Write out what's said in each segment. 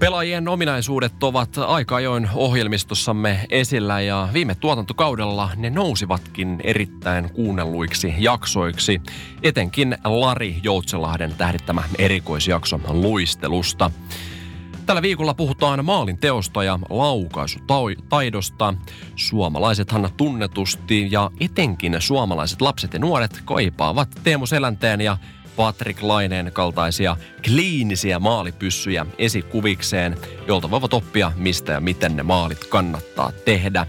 Pelaajien ominaisuudet ovat aika ajoin ohjelmistossamme esillä ja viime tuotantokaudella ne nousivatkin erittäin kuunnelluiksi jaksoiksi, etenkin Lari Joutselahden tähdittämä erikoisjakso luistelusta. Tällä viikolla puhutaan maalin teosta ja laukaisutaidosta. Suomalaisethan tunnetusti ja etenkin suomalaiset lapset ja nuoret kaipaavat Teemu Selänteen ja Patrick Laineen kaltaisia kliinisiä maalipyssyjä esikuvikseen, jolta voivat oppia, mistä ja miten ne maalit kannattaa tehdä.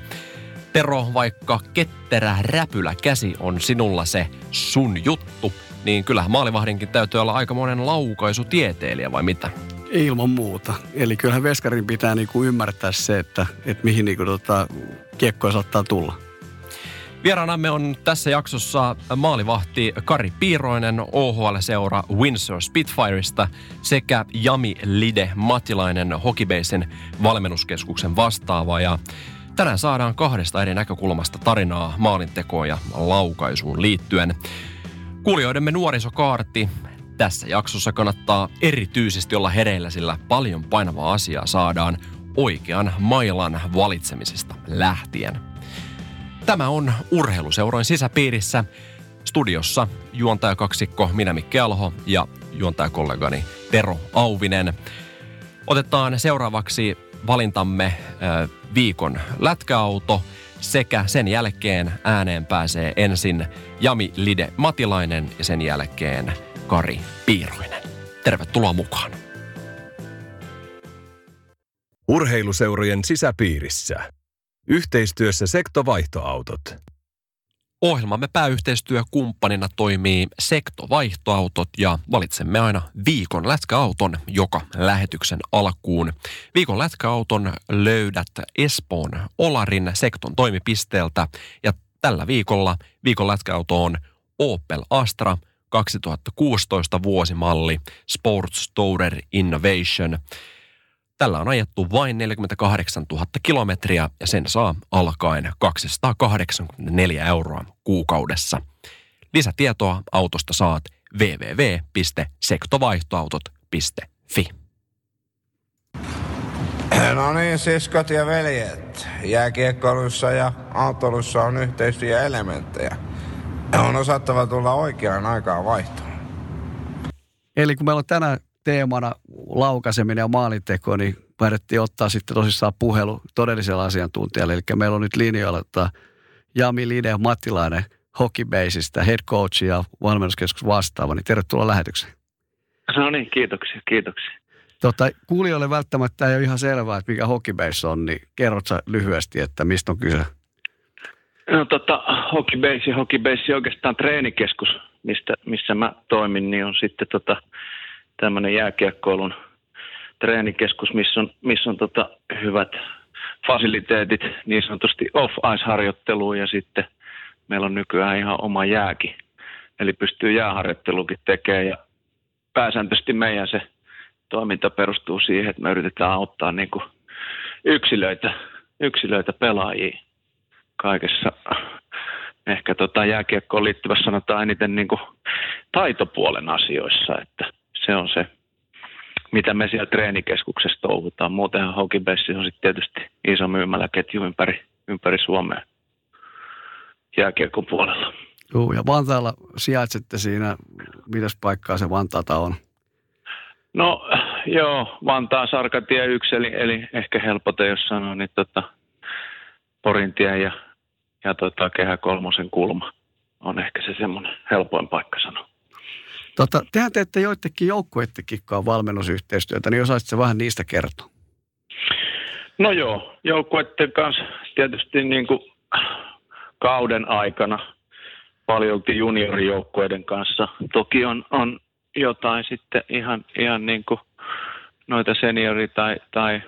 Tero, vaikka ketterä räpylä käsi on sinulla se sun juttu, niin kyllähän maalivahdinkin täytyy olla aika monen laukaisutieteilijä vai mitä? Ilman muuta. Eli kyllähän veskarin pitää niinku ymmärtää se, että, että mihin niinku tota, kiekkoja saattaa tulla. Vieraanamme on tässä jaksossa maalivahti Kari Piiroinen OHL-seura Windsor Spitfireista sekä Jami Lide Matilainen Hokibasin valmennuskeskuksen vastaava. Ja tänään saadaan kahdesta eri näkökulmasta tarinaa maalintekoon ja laukaisuun liittyen. Kuulijoidemme nuorisokaarti tässä jaksossa kannattaa erityisesti olla hereillä, sillä paljon painavaa asiaa saadaan oikean mailan valitsemisesta lähtien. Tämä on Urheiluseuroin sisäpiirissä. Studiossa juontajakaksikko minä Mikke Alho ja juontajakollegani Tero Auvinen. Otetaan seuraavaksi valintamme viikon lätkäauto sekä sen jälkeen ääneen pääsee ensin Jami Lide Matilainen ja sen jälkeen Kari Piiroinen. Tervetuloa mukaan. Urheiluseurojen sisäpiirissä. Yhteistyössä Sektovaihtoautot. Ohjelmamme pääyhteistyökumppanina toimii Sektovaihtoautot ja valitsemme aina viikon lätkäauton joka lähetyksen alkuun. Viikon lätkäauton löydät Espoon Olarin Sekton toimipisteeltä ja tällä viikolla viikon lätkäauto on Opel Astra 2016 vuosimalli Sports Tourer Innovation – Tällä on ajettu vain 48 000 kilometriä ja sen saa alkaen 284 euroa kuukaudessa. Lisätietoa autosta saat www.sektovaihtoautot.fi. No niin, siskot ja veljet. Jääkiekkoilussa ja autolussa on yhteistyöelementtejä. On osattava tulla oikeaan aikaan vaihtoon. Eli kun meillä on tänään teemana laukaiseminen ja maalinteko, niin päätettiin ottaa sitten tosissaan puhelu todellisella asiantuntijalle. Eli meillä on nyt linjoilla että Jami Lide Mattilainen Hockeybaseista, head coach ja valmennuskeskus vastaava, niin tervetuloa lähetykseen. No niin, kiitoksia, kiitoksia. Tota, kuulijoille välttämättä ei ole ihan selvää, että mikä Hockeybase on, niin kerrot sä lyhyesti, että mistä on kyse? No tota, Hockeybase ja Hockeybase oikeastaan treenikeskus, mistä, missä mä toimin, niin on sitten tota, tämmöinen jääkiekkoilun treenikeskus, missä on, missä on tota hyvät fasiliteetit, niin sanotusti off-ice-harjoitteluun ja sitten meillä on nykyään ihan oma jääki. Eli pystyy jääharjoittelukin tekemään ja pääsääntöisesti meidän se toiminta perustuu siihen, että me yritetään auttaa niin kuin yksilöitä, yksilöitä pelaajia kaikessa ehkä tota jääkiekkoon liittyvässä sanotaan eniten niin kuin taitopuolen asioissa, että se on se, mitä me siellä treenikeskuksessa touhutaan. Muutenhan Hokibessi on sitten tietysti iso myymäläketju ympäri, ympäri Suomea jääkiekon puolella. Joo, ja Vantaalla sijaitsette siinä, mitäs paikkaa se Vantaata on? No joo, Vantaan Sarkatie 1, eli, eli ehkä helpote, jos sanoo, niin tota, Porintie ja, ja tota, Kehä Kolmosen kulma on ehkä se semmoinen helpoin paikka sanoa. Tota, tehän teette joidenkin joukkueittekin valmennusyhteistyötä, niin osaisitko vähän niistä kertoa? No joo, joukkueiden kanssa tietysti niin kuin kauden aikana paljolti juniorijoukkueiden kanssa. Toki on, on jotain sitten ihan, ihan niin kuin noita seniori- tai, tai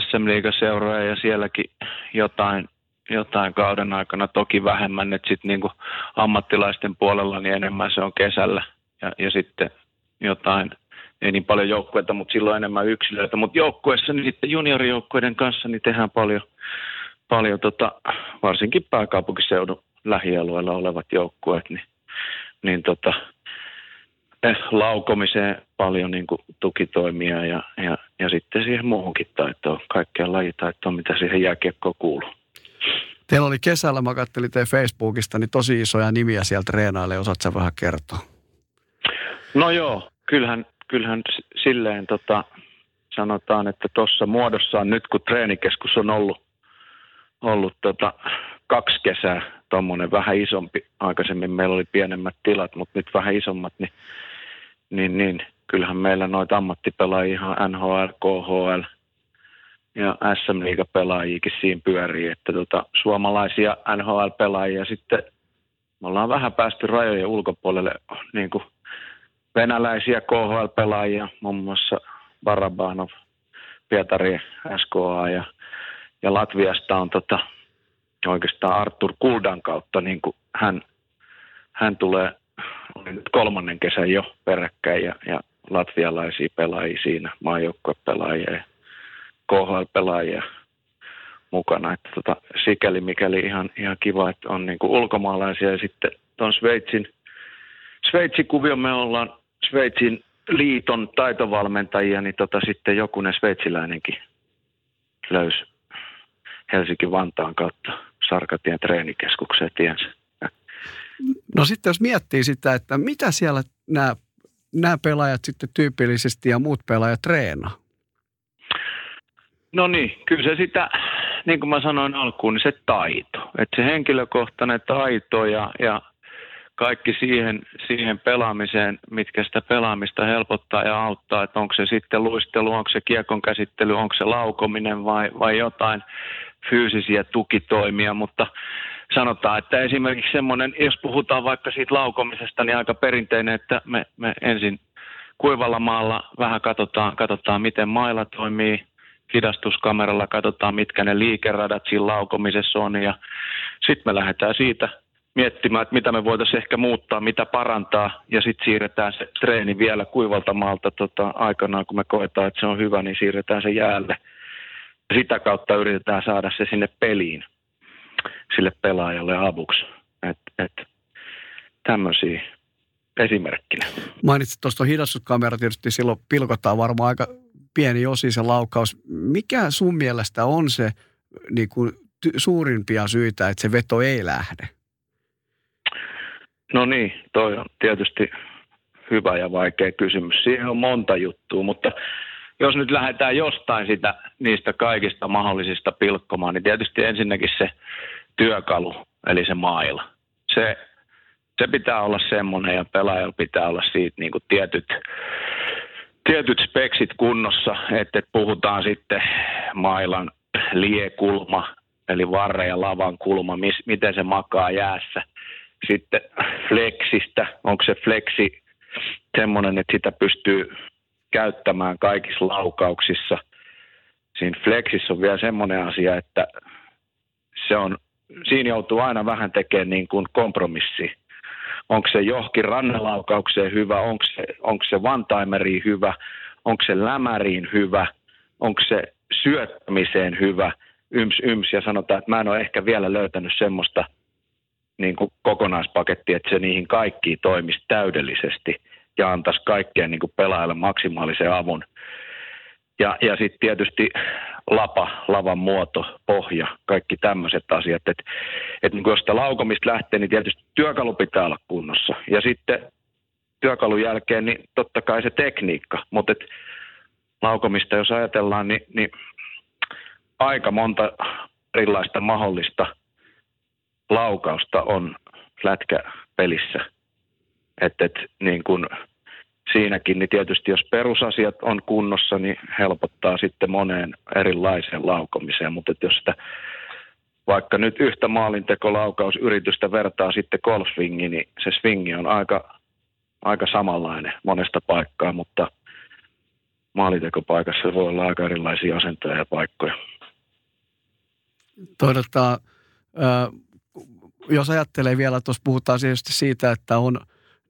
SM-liigaseuroja ja sielläkin jotain jotain kauden aikana, toki vähemmän, että sitten niinku ammattilaisten puolella niin enemmän se on kesällä ja, ja sitten jotain, ei niin paljon joukkueita, mutta silloin enemmän yksilöitä, mutta joukkueessa niin sitten juniorijoukkueiden kanssa niin tehdään paljon, paljon tota, varsinkin pääkaupunkiseudun lähialueella olevat joukkueet, niin, niin tota, eh, laukomiseen paljon niin kuin tukitoimia ja, ja, ja sitten siihen muuhunkin taitoon, kaikkea lajitaitoon, mitä siihen jääkiekkoon kuuluu. Teillä oli kesällä, mä katselin teidän Facebookista, niin tosi isoja nimiä sieltä treenaille. Osaatko vähän kertoa? No joo, kyllähän, kyllähän silleen tota, sanotaan, että tuossa muodossaan nyt kun treenikeskus on ollut, ollut tota, kaksi kesää, tuommoinen vähän isompi, aikaisemmin meillä oli pienemmät tilat, mutta nyt vähän isommat, niin, niin, niin kyllähän meillä noita ammattipelaajia ihan NHL, KHL – ja SM Liiga-pelaajiakin siinä pyörii, että tota, suomalaisia NHL-pelaajia sitten me ollaan vähän päästy rajojen ulkopuolelle, niin kuin venäläisiä KHL-pelaajia, muun muassa Barabanov, Pietari SKA ja, ja Latviasta on tota, oikeastaan Artur Kuldan kautta, niin kuin hän, hän tulee nyt kolmannen kesän jo peräkkäin ja, ja latvialaisia pelaajia siinä, maajoukkuepelaajia ja KHL-pelaajia mukana. Että tota, sikäli mikäli ihan, ihan kiva, että on niin ulkomaalaisia ja sitten tuon Sveitsin, Sveitsin kuvio me ollaan Sveitsin liiton taitovalmentajia, niin tota, sitten jokunen sveitsiläinenkin löysi Helsinki-Vantaan kautta Sarkatien treenikeskukseen tiensä. No sitten jos miettii sitä, että mitä siellä nämä, nämä pelaajat sitten tyypillisesti ja muut pelaajat treenaa? No niin, kyllä se sitä, niin kuin mä sanoin alkuun, niin se taito. Että se henkilökohtainen taito ja, ja kaikki siihen, siihen pelaamiseen, mitkä sitä pelaamista helpottaa ja auttaa, että onko se sitten luistelu, onko se kiekon käsittely, onko se laukominen vai, vai jotain fyysisiä tukitoimia, mutta sanotaan, että esimerkiksi semmoinen, jos puhutaan vaikka siitä laukomisesta, niin aika perinteinen, että me, me ensin kuivalla maalla vähän katsotaan, katsotaan miten mailla toimii, hidastuskameralla, katsotaan mitkä ne liikeradat siinä laukomisessa on ja sitten me lähdetään siitä miettimään, että mitä me voitaisiin ehkä muuttaa, mitä parantaa ja sitten siirretään se treeni vielä kuivalta maalta tota, aikanaan, kun me koetaan, että se on hyvä, niin siirretään se jäälle. Sitä kautta yritetään saada se sinne peliin sille pelaajalle avuksi. Et, et, tämmöisiä esimerkkinä. Mainitsit tuosta hidastuskamera, tietysti silloin pilkotaan varmaan aika pieni osi se laukaus. Mikä sun mielestä on se niin kuin, ty- suurimpia syitä, että se veto ei lähde? No niin, toi on tietysti hyvä ja vaikea kysymys. Siihen on monta juttua, mutta jos nyt lähdetään jostain sitä, niistä kaikista mahdollisista pilkkomaan, niin tietysti ensinnäkin se työkalu, eli se maila. Se, se pitää olla semmoinen ja pelaajalla pitää olla siitä niin kuin tietyt tietyt speksit kunnossa, että puhutaan sitten mailan liekulma, eli varre ja lavan kulma, miten se makaa jäässä. Sitten flexistä, onko se flexi semmoinen, että sitä pystyy käyttämään kaikissa laukauksissa. Siinä flexissä on vielä semmoinen asia, että se on, siinä joutuu aina vähän tekemään niin kuin kompromissi. Onko se johonkin rannelaukaukseen hyvä, onko se, onko se one hyvä, onko se lämäriin hyvä, onko se syöttämiseen hyvä, yms yms, ja sanotaan, että mä en ole ehkä vielä löytänyt semmoista niin kuin kokonaispakettia, että se niihin kaikkiin toimisi täydellisesti ja antaisi kaikkeen niin kuin pelaajalle maksimaalisen avun. Ja, ja sitten tietysti lapa, lavan muoto, pohja, kaikki tämmöiset asiat. Että et niin jos sitä laukomista lähtee, niin tietysti työkalu pitää olla kunnossa. Ja sitten työkalun jälkeen, niin totta kai se tekniikka. Mutta laukomista jos ajatellaan, niin, niin aika monta erilaista mahdollista laukausta on lätkäpelissä. Että et, niin kun siinäkin, niin tietysti jos perusasiat on kunnossa, niin helpottaa sitten moneen erilaiseen laukomiseen, mutta jos sitä vaikka nyt yhtä maalintekolaukausyritystä vertaa sitten golfswingiin, niin se swingi on aika, aika samanlainen monesta paikkaa, mutta maalintekopaikassa voi olla aika erilaisia asentoja ja paikkoja. Toivottavasti jos ajattelee vielä, tuossa puhutaan siitä, että on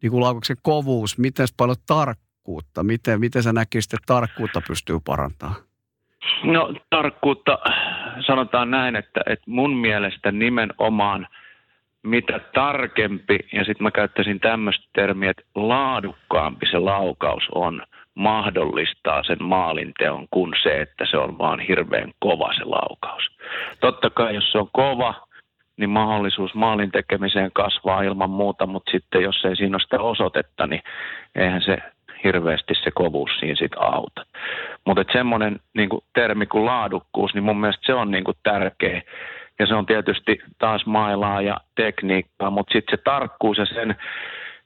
niin kuin laukuksen kovuus, miten paljon tarkkuutta, miten, miten sä näkisit, että tarkkuutta pystyy parantamaan? No tarkkuutta sanotaan näin, että, että mun mielestä nimenomaan mitä tarkempi, ja sitten mä käyttäisin tämmöistä termiä, että laadukkaampi se laukaus on, mahdollistaa sen maalinteon kuin se, että se on vaan hirveän kova se laukaus. Totta kai, jos se on kova, niin mahdollisuus maalin tekemiseen kasvaa ilman muuta, mutta sitten jos ei siinä ole sitä osoitetta, niin eihän se hirveästi se kovuus siinä sitten auta. Mutta semmoinen niin termi kuin laadukkuus, niin mun mielestä se on niin kuin tärkeä. Ja se on tietysti taas mailaa ja tekniikkaa, mutta sitten se tarkkuus ja sen,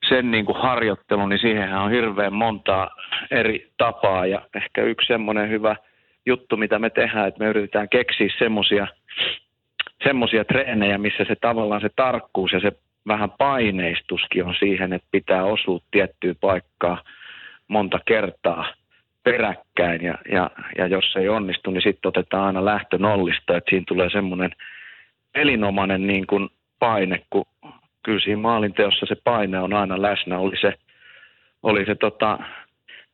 sen niin kuin harjoittelu, niin siihenhän on hirveän montaa eri tapaa. Ja ehkä yksi semmoinen hyvä juttu, mitä me tehdään, että me yritetään keksiä semmoisia semmoisia treenejä, missä se tavallaan se tarkkuus ja se vähän paineistuskin on siihen, että pitää osua tiettyyn paikkaan monta kertaa peräkkäin. Ja, ja, ja jos ei onnistu, niin sitten otetaan aina lähtö nollista, että siinä tulee semmoinen elinomainen niin kuin paine, kun kyllä siinä maalinteossa se paine on aina läsnä, oli se, oli se tota,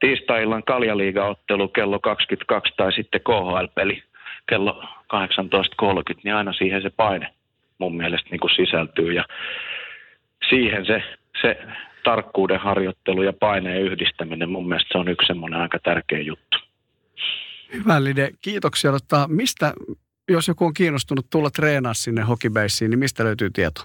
tiistai-illan kaljaliigaottelu kello 22 tai sitten KHL-peli kello 18.30, niin aina siihen se paine mun mielestä niin kuin sisältyy ja siihen se, se tarkkuuden harjoittelu ja paineen yhdistäminen, mun mielestä se on yksi semmoinen aika tärkeä juttu. Hyvä Lide, kiitoksia. Tota, mistä, jos joku on kiinnostunut tulla treenaa sinne hokibeissiin, niin mistä löytyy tieto?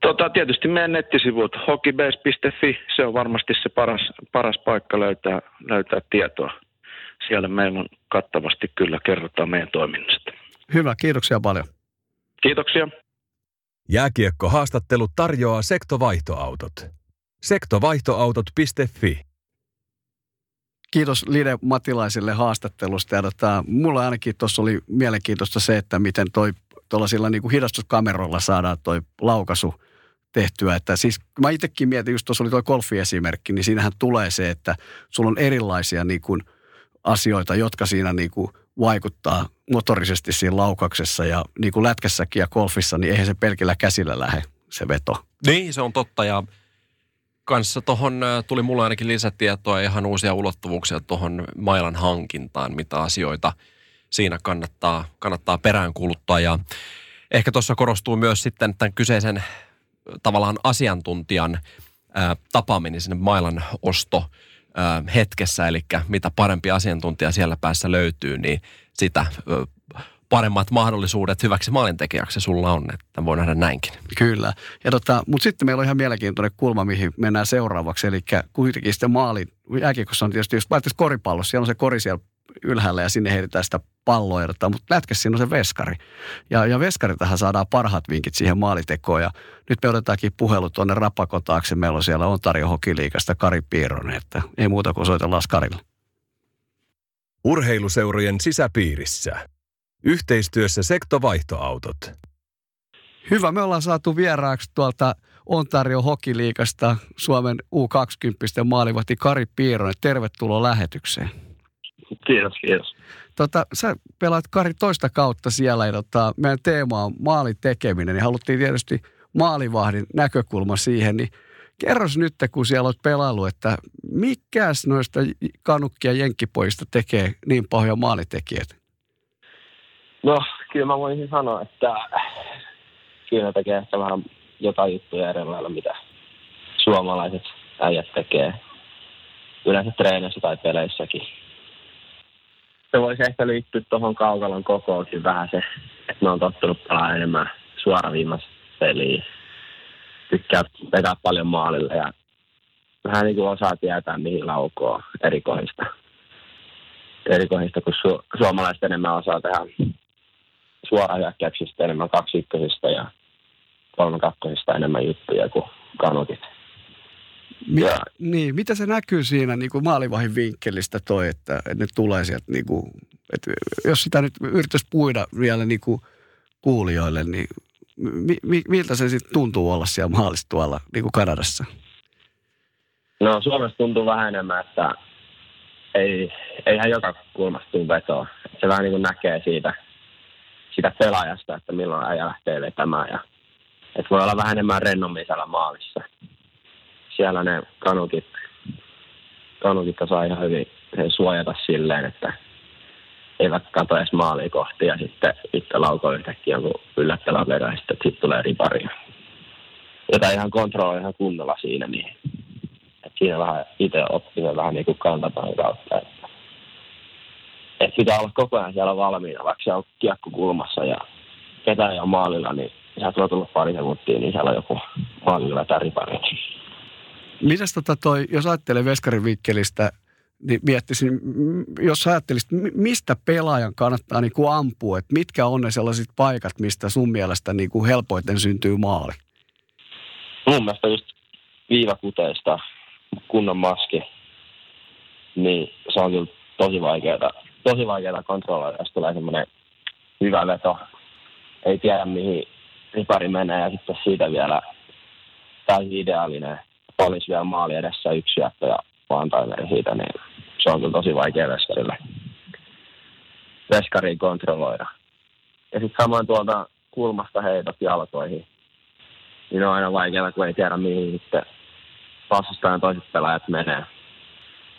Tota, tietysti meidän nettisivut hokibase.fi, se on varmasti se paras, paras paikka löytää, löytää tietoa. Siellä meillä on kattavasti kyllä kerrotaan meidän toiminnasta. Hyvä, kiitoksia paljon. Kiitoksia. Jääkiekko-haastattelu tarjoaa sektovaihtoautot. Sektovaihtoautot.fi Kiitos Lide Matilaiselle haastattelusta. Ja tota, mulla ainakin tuossa oli mielenkiintoista se, että miten toi tuollaisilla niin kuin hidastuskameroilla saadaan toi laukaisu tehtyä. Että siis mä itsekin mietin, just tuossa oli toi golfiesimerkki, niin siinähän tulee se, että sulla on erilaisia niin kuin asioita, jotka siinä niin kuin vaikuttaa motorisesti siinä laukauksessa ja niin kuin lätkässäkin ja golfissa, niin eihän se pelkillä käsillä lähde se veto. Niin, se on totta ja kanssa tuohon tuli mulle ainakin lisätietoa ja ihan uusia ulottuvuuksia tuohon mailan hankintaan, mitä asioita siinä kannattaa, kannattaa peräänkuuluttaa ja ehkä tuossa korostuu myös sitten tämän kyseisen tavallaan asiantuntijan tapaaminen sinne mailan osto hetkessä, eli mitä parempi asiantuntija siellä päässä löytyy, niin sitä paremmat mahdollisuudet hyväksi maalintekijäksi sulla on, että voi nähdä näinkin. Kyllä. Ja tota, mutta sitten meillä on ihan mielenkiintoinen kulma, mihin mennään seuraavaksi. Eli kuitenkin sitten maali, jääkiekossa on tietysti, jos koripallossa, siellä on se kori siellä ylhäällä ja sinne heitetään sitä palloa erottaa, mutta lätkässä siinä on se veskari. Ja, ja veskariltahan saadaan parhaat vinkit siihen maalitekoon ja nyt me odotetaankin puhelu tuonne Rappakotaakse. Meillä on siellä Ontario Hokiliikasta Kari Piironen, että ei muuta kuin soitellaan Skarille. Urheiluseurojen sisäpiirissä. Yhteistyössä sektovaihtoautot. Hyvä, me ollaan saatu vieraaksi tuolta Ontario Hokiliikasta Suomen U20 maalivahti Kari Piironen. Tervetuloa lähetykseen. Kiitos, kiitos. Tota, sä pelaat Kari toista kautta siellä ja tota, meidän teema on maalin tekeminen. Ja haluttiin tietysti maalivahdin näkökulma siihen, niin kerros nyt, kun siellä olet pelailu, että mikäs noista kanukkia jenkkipoista tekee niin pahoja maalitekijät? No, kyllä mä voisin sanoa, että kyllä ne tekee ehkä vähän jotain juttuja eri lailla, mitä suomalaiset äijät tekee yleensä treenissä tai peleissäkin se voisi ehkä liittyä tuohon kaukalon kokoonkin vähän se, että ne on tottunut pelaamaan enemmän suoraviimaista peliä. Tykkää vetää paljon maalille ja vähän niin kuin osaa tietää, mihin laukoo erikoista. Erikoista, kun su- suomalaiset enemmän osaa tehdä suorahyökkäyksistä enemmän kaksikkosista ja kolmekakkosista enemmän juttuja kuin kanukit. Mi- ja. Niin, mitä se näkyy siinä niin kuin maalivahin vinkkelistä toi, että, että ne tulee sieltä, niin kuin, että jos sitä nyt yrittäisi puida vielä niin kuin kuulijoille, niin mi, mi, miltä se sitten tuntuu olla siellä maalissa tuolla niin kuin Kanadassa? No Suomessa tuntuu vähän enemmän, että ei, eihän joka kulmasta tule vetoa. Se vähän niin kuin näkee siitä, sitä pelaajasta, että milloin äijä lähtee vetämään. Ja, että voi olla vähän enemmän rennommin siellä maalissa. Siellä ne kanukit, kanukit saa ihan hyvin suojata silleen, että eivät kato edes maaliin kohti ja sitten itse lauko yhtäkkiä jonkun yllättävän vedon ja sitten sit tulee ripari. Jota ihan kontrolloi ihan kunnolla siinä, niin että siinä vähän itse oppii vähän niin kuin kautta. Että, että pitää olla koko ajan siellä valmiina, vaikka se on kiekko kulmassa ja ketään ei ole maalilla, niin sieltä voi tulla pari sekuntia, niin siellä on joku maalilla tai ripari. Mitäs tota toi, jos ajattelee Veskarin vinkkelistä, niin miettisin, jos ajattelisit, mistä pelaajan kannattaa niin kuin ampua, että mitkä on ne sellaiset paikat, mistä sun mielestä niin kuin helpoiten syntyy maali? Mun mielestä just viivakuteista kunnon maski, niin se on kyllä tosi vaikeaa, tosi vaikeaa kontrolloida, jos tulee semmoinen hyvä veto. Ei tiedä, mihin ripari menee ja sitten siitä vielä täysin ideaalinen olisi vielä maali edessä yksi syöttö ja vaan siitä, niin se on kyllä tosi vaikea veskarille veskariin kontrolloida. Ja sitten samoin tuolta kulmasta heitot jalkoihin. Niin on aina vaikeaa, kun ei tiedä mihin sitten vastustajan toiset pelaajat menee.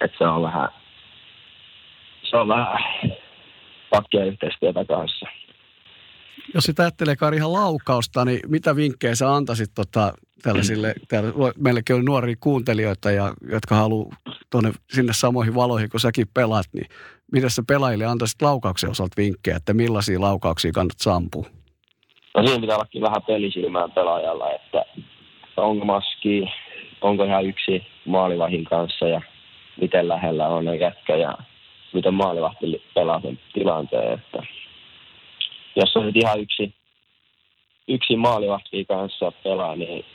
Että se on vähän, se on vähän pakkia yhteistyötä kanssa. Jos sitä ajattelee Kari ihan laukausta, niin mitä vinkkejä sä antaisit tota, tällaisille, täällä, meilläkin on nuoria kuuntelijoita, ja, jotka haluaa tuonne sinne samoihin valoihin, kun säkin pelaat, niin mitä sä pelaajille antaisit laukauksen osalta vinkkejä, että millaisia laukauksia kannat sampua? No siinä pitää ollakin vähän pelisilmään pelaajalla, että onko maski, onko ihan yksi maalivahin kanssa ja miten lähellä on ne jätkä ja miten maalivahti pelaa sen tilanteen. Että jos on nyt ihan yksi, yksi maalivahti kanssa pelaa, niin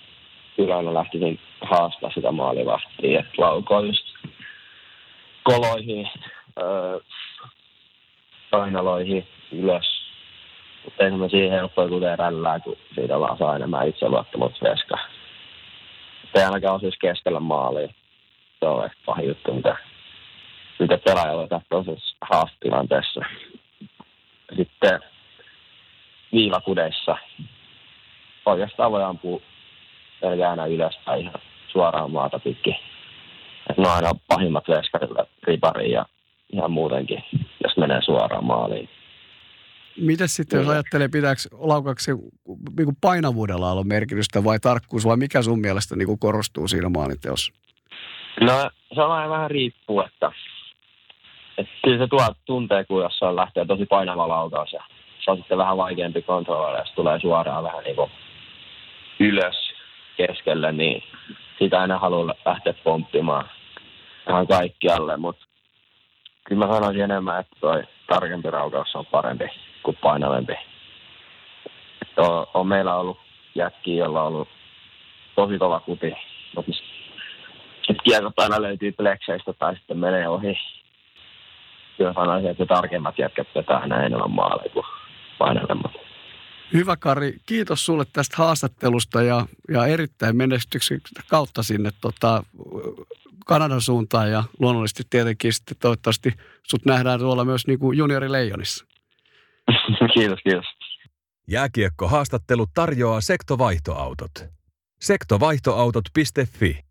kyllä aina lähtisin haastaa sitä maalivahtia, että laukoo just koloihin, painaloihin ylös. Mutta ei semmoisia helppoja kuten rällää, kun siitä vaan saa enemmän itseluottamusta veska. Ei ainakaan osuisi keskellä maalia. Se on ehkä pahin juttu, mitä, mitä pelaaja voi tässä toisessa haastilanteessa. Sitten viivakudeissa oikeastaan voi ampua pelkäänä ylös tai ihan suoraan maata pitkin. Et ne on aina pahimmat veskarilla ripariin ja ihan muutenkin, jos menee suoraan maaliin. Miten sitten, jos ajattelee, pitääkö laukauksen niin painavuudella olla merkitystä vai tarkkuus, vai mikä sun mielestä niin kuin korostuu siinä maalinteossa? No se on aina vähän riippuu, että, että kyllä se tuo tuntee, kun jossain lähtee tosi painava laukaus ja se on sitten vähän vaikeampi kontrolloida, jos tulee suoraan vähän niin kuin ylös keskelle, niin sitä aina haluaa lähteä pomppimaan ihan kaikkialle, mutta kyllä mä sanoisin enemmän, että toi tarkempi raukaus on parempi kuin painavempi. On, on meillä ollut jätkiä, jolla on ollut tosi kova kuti, mutta sitten kiekot aina löytyy plekseistä tai sitten menee ohi. Kyllä sanoisin, että tarkemmat jätkät vetää aina enemmän maaleja kuin painavemmat. Hyvä Kari, kiitos sulle tästä haastattelusta ja, ja erittäin menestyksen kautta sinne tota, Kanadan suuntaan ja luonnollisesti tietenkin sitten toivottavasti sut nähdään tuolla myös niin kuin juniorileijonissa. kiitos, kiitos. Jääkiekko-haastattelu tarjoaa sektovaihtoautot. Sektovaihtoautot.fi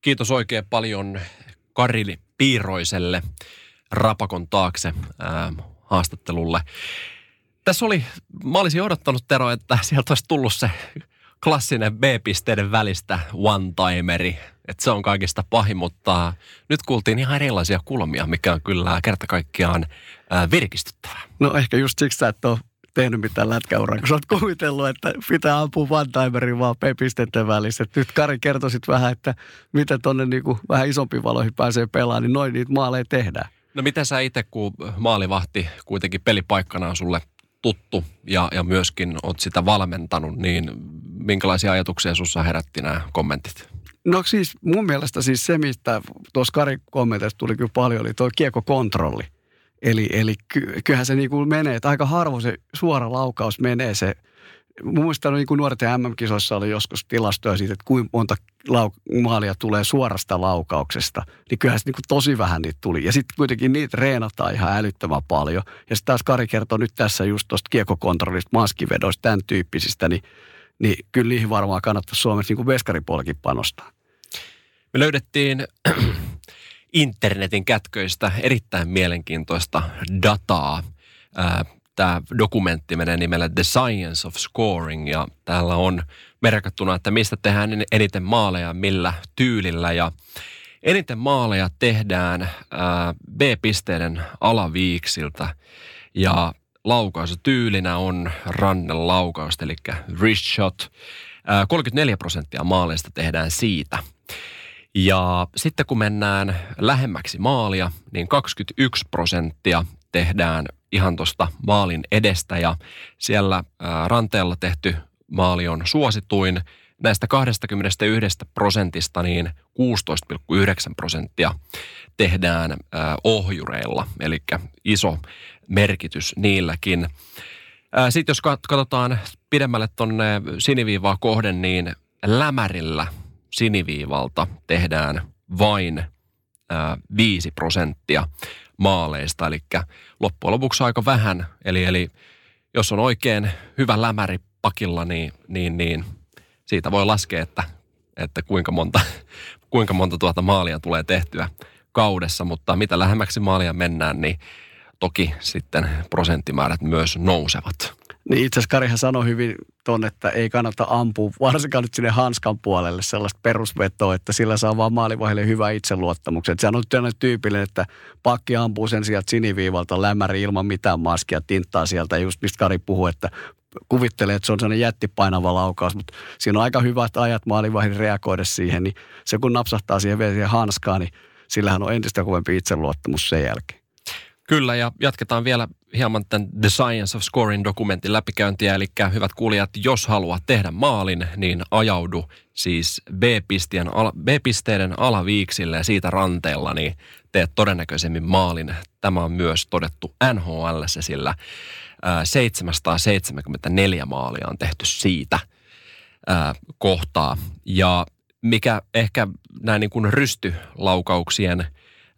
Kiitos oikein paljon Karili Piiroiselle Rapakon taakse ää, haastattelulle. Tässä oli, mä olisin odottanut Tero, että sieltä olisi tullut se klassinen B-pisteiden välistä one-timeri, että se on kaikista pahin, mutta nyt kuultiin ihan erilaisia kulmia, mikä on kyllä kerta kaikkiaan ää, virkistyttävää. No ehkä just siksi sä et ole tehnyt mitään lätkäuraa, kun sä oot kuvitellut, että pitää ampua one-timerin vaan B-pisteiden välissä. Nyt Kari kertoisit vähän, että miten tuonne niinku vähän isompiin valoihin pääsee pelaamaan, niin noin niitä maaleja tehdään. No miten sä itse, kun maalivahti kuitenkin pelipaikkana on sulle tuttu ja, ja myöskin oot sitä valmentanut, niin minkälaisia ajatuksia sinussa herätti nämä kommentit? No siis mun mielestä siis se, mistä tuossa Kari kommenteista tuli kyllä paljon, oli tuo kiekokontrolli. Eli, eli ky, kyllähän se niin kuin menee, että aika harvoin se suora laukaus menee se muistan, niin kuin nuorten MM-kisoissa oli joskus tilastoja siitä, että kuinka monta lau- maalia tulee suorasta laukauksesta. Niin kyllähän se niin kuin tosi vähän niitä tuli. Ja sitten kuitenkin niitä reenataan ihan älyttömän paljon. Ja sitten taas Kari kertoo nyt tässä just tuosta kiekokontrollista, maskivedoista, tämän tyyppisistä, niin, niin kyllä niihin varmaan kannattaa Suomessa niin veskaripuolikin panostaa. Me löydettiin internetin kätköistä erittäin mielenkiintoista dataa. Tämä dokumentti menee nimellä The Science of Scoring ja täällä on merkattuna, että mistä tehdään eniten maaleja, millä tyylillä ja eniten maaleja tehdään B-pisteiden alaviiksiltä ja laukausutyylinä on rannen laukaus, eli wrist shot. 34 prosenttia maaleista tehdään siitä – ja sitten kun mennään lähemmäksi maalia, niin 21 prosenttia tehdään ihan tuosta maalin edestä ja siellä ranteella tehty maali on suosituin. Näistä 21 prosentista niin 16,9 prosenttia tehdään ohjureilla, eli iso merkitys niilläkin. Sitten jos katsotaan pidemmälle tuonne siniviivaa kohden, niin lämärillä – siniviivalta tehdään vain ää, 5 prosenttia maaleista, eli loppujen lopuksi aika vähän. Eli, eli jos on oikein hyvä lämäri pakilla, niin, niin, niin siitä voi laskea, että, että kuinka monta, kuinka monta tuota maalia tulee tehtyä kaudessa, mutta mitä lähemmäksi maalia mennään, niin toki sitten prosenttimäärät myös nousevat. Niin itse asiassa Karihan sanoi hyvin ton, että ei kannata ampua, varsinkaan nyt sinne hanskan puolelle sellaista perusvetoa, että sillä saa vaan maalivahille hyvä itseluottamuksen. Sehän on nyt tyypillinen, että pakki ampuu sen sieltä siniviivalta lämäri ilman mitään maskia, tinttaa sieltä. Just mistä Kari puhuu, että kuvittelee, että se on sellainen jättipainava laukaus, mutta siinä on aika hyvät ajat maalivahdin reagoida siihen, niin se kun napsahtaa siihen vielä siihen hanskaan, niin sillähän on entistä kovempi itseluottamus sen jälkeen. Kyllä, ja jatketaan vielä hieman tämän The Science of Scoring dokumentin läpikäyntiä. Eli hyvät kuulijat, jos haluat tehdä maalin, niin ajaudu siis B-pisteiden, B-pisteiden alaviiksille ja siitä ranteella, niin teet todennäköisemmin maalin. Tämä on myös todettu NHL, sillä 774 maalia on tehty siitä kohtaa. Ja mikä ehkä näin niin kuin rystylaukauksien –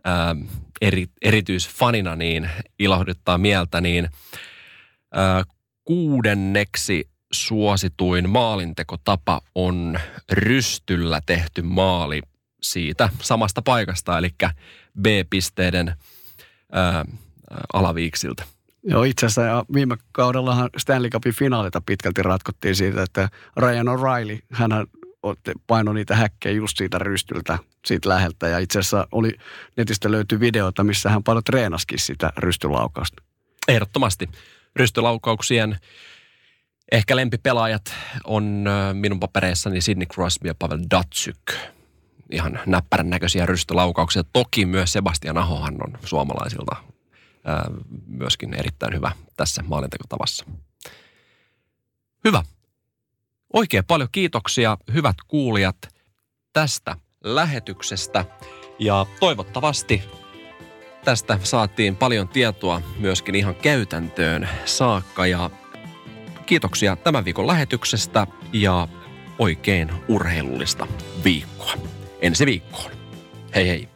ää, eri, erityisfanina niin ilahduttaa mieltä, niin ää, kuudenneksi suosituin maalintekotapa on rystyllä tehty maali siitä samasta paikasta, eli B-pisteiden ää, alaviiksiltä. Joo, itse asiassa viime kaudellahan Stanley Cupin finaalita pitkälti ratkottiin siitä, että Ryan O'Reilly, hän paino niitä häkkejä just siitä rystyltä, siitä läheltä. Ja itse asiassa oli, netistä löytyi videota, missä hän paljon treenaskin sitä rystylaukausta. Ehdottomasti. Rystylaukauksien ehkä lempipelaajat on minun papereissani Sidney Crosby ja Pavel Datsyk. Ihan näppärän näköisiä rystylaukauksia. Toki myös Sebastian Ahohan on suomalaisilta myöskin erittäin hyvä tässä maalintekotavassa. Hyvä. Oikein paljon kiitoksia, hyvät kuulijat, tästä lähetyksestä. Ja toivottavasti tästä saatiin paljon tietoa myöskin ihan käytäntöön saakka. Ja kiitoksia tämän viikon lähetyksestä ja oikein urheilullista viikkoa. Ensi viikkoon. Hei hei.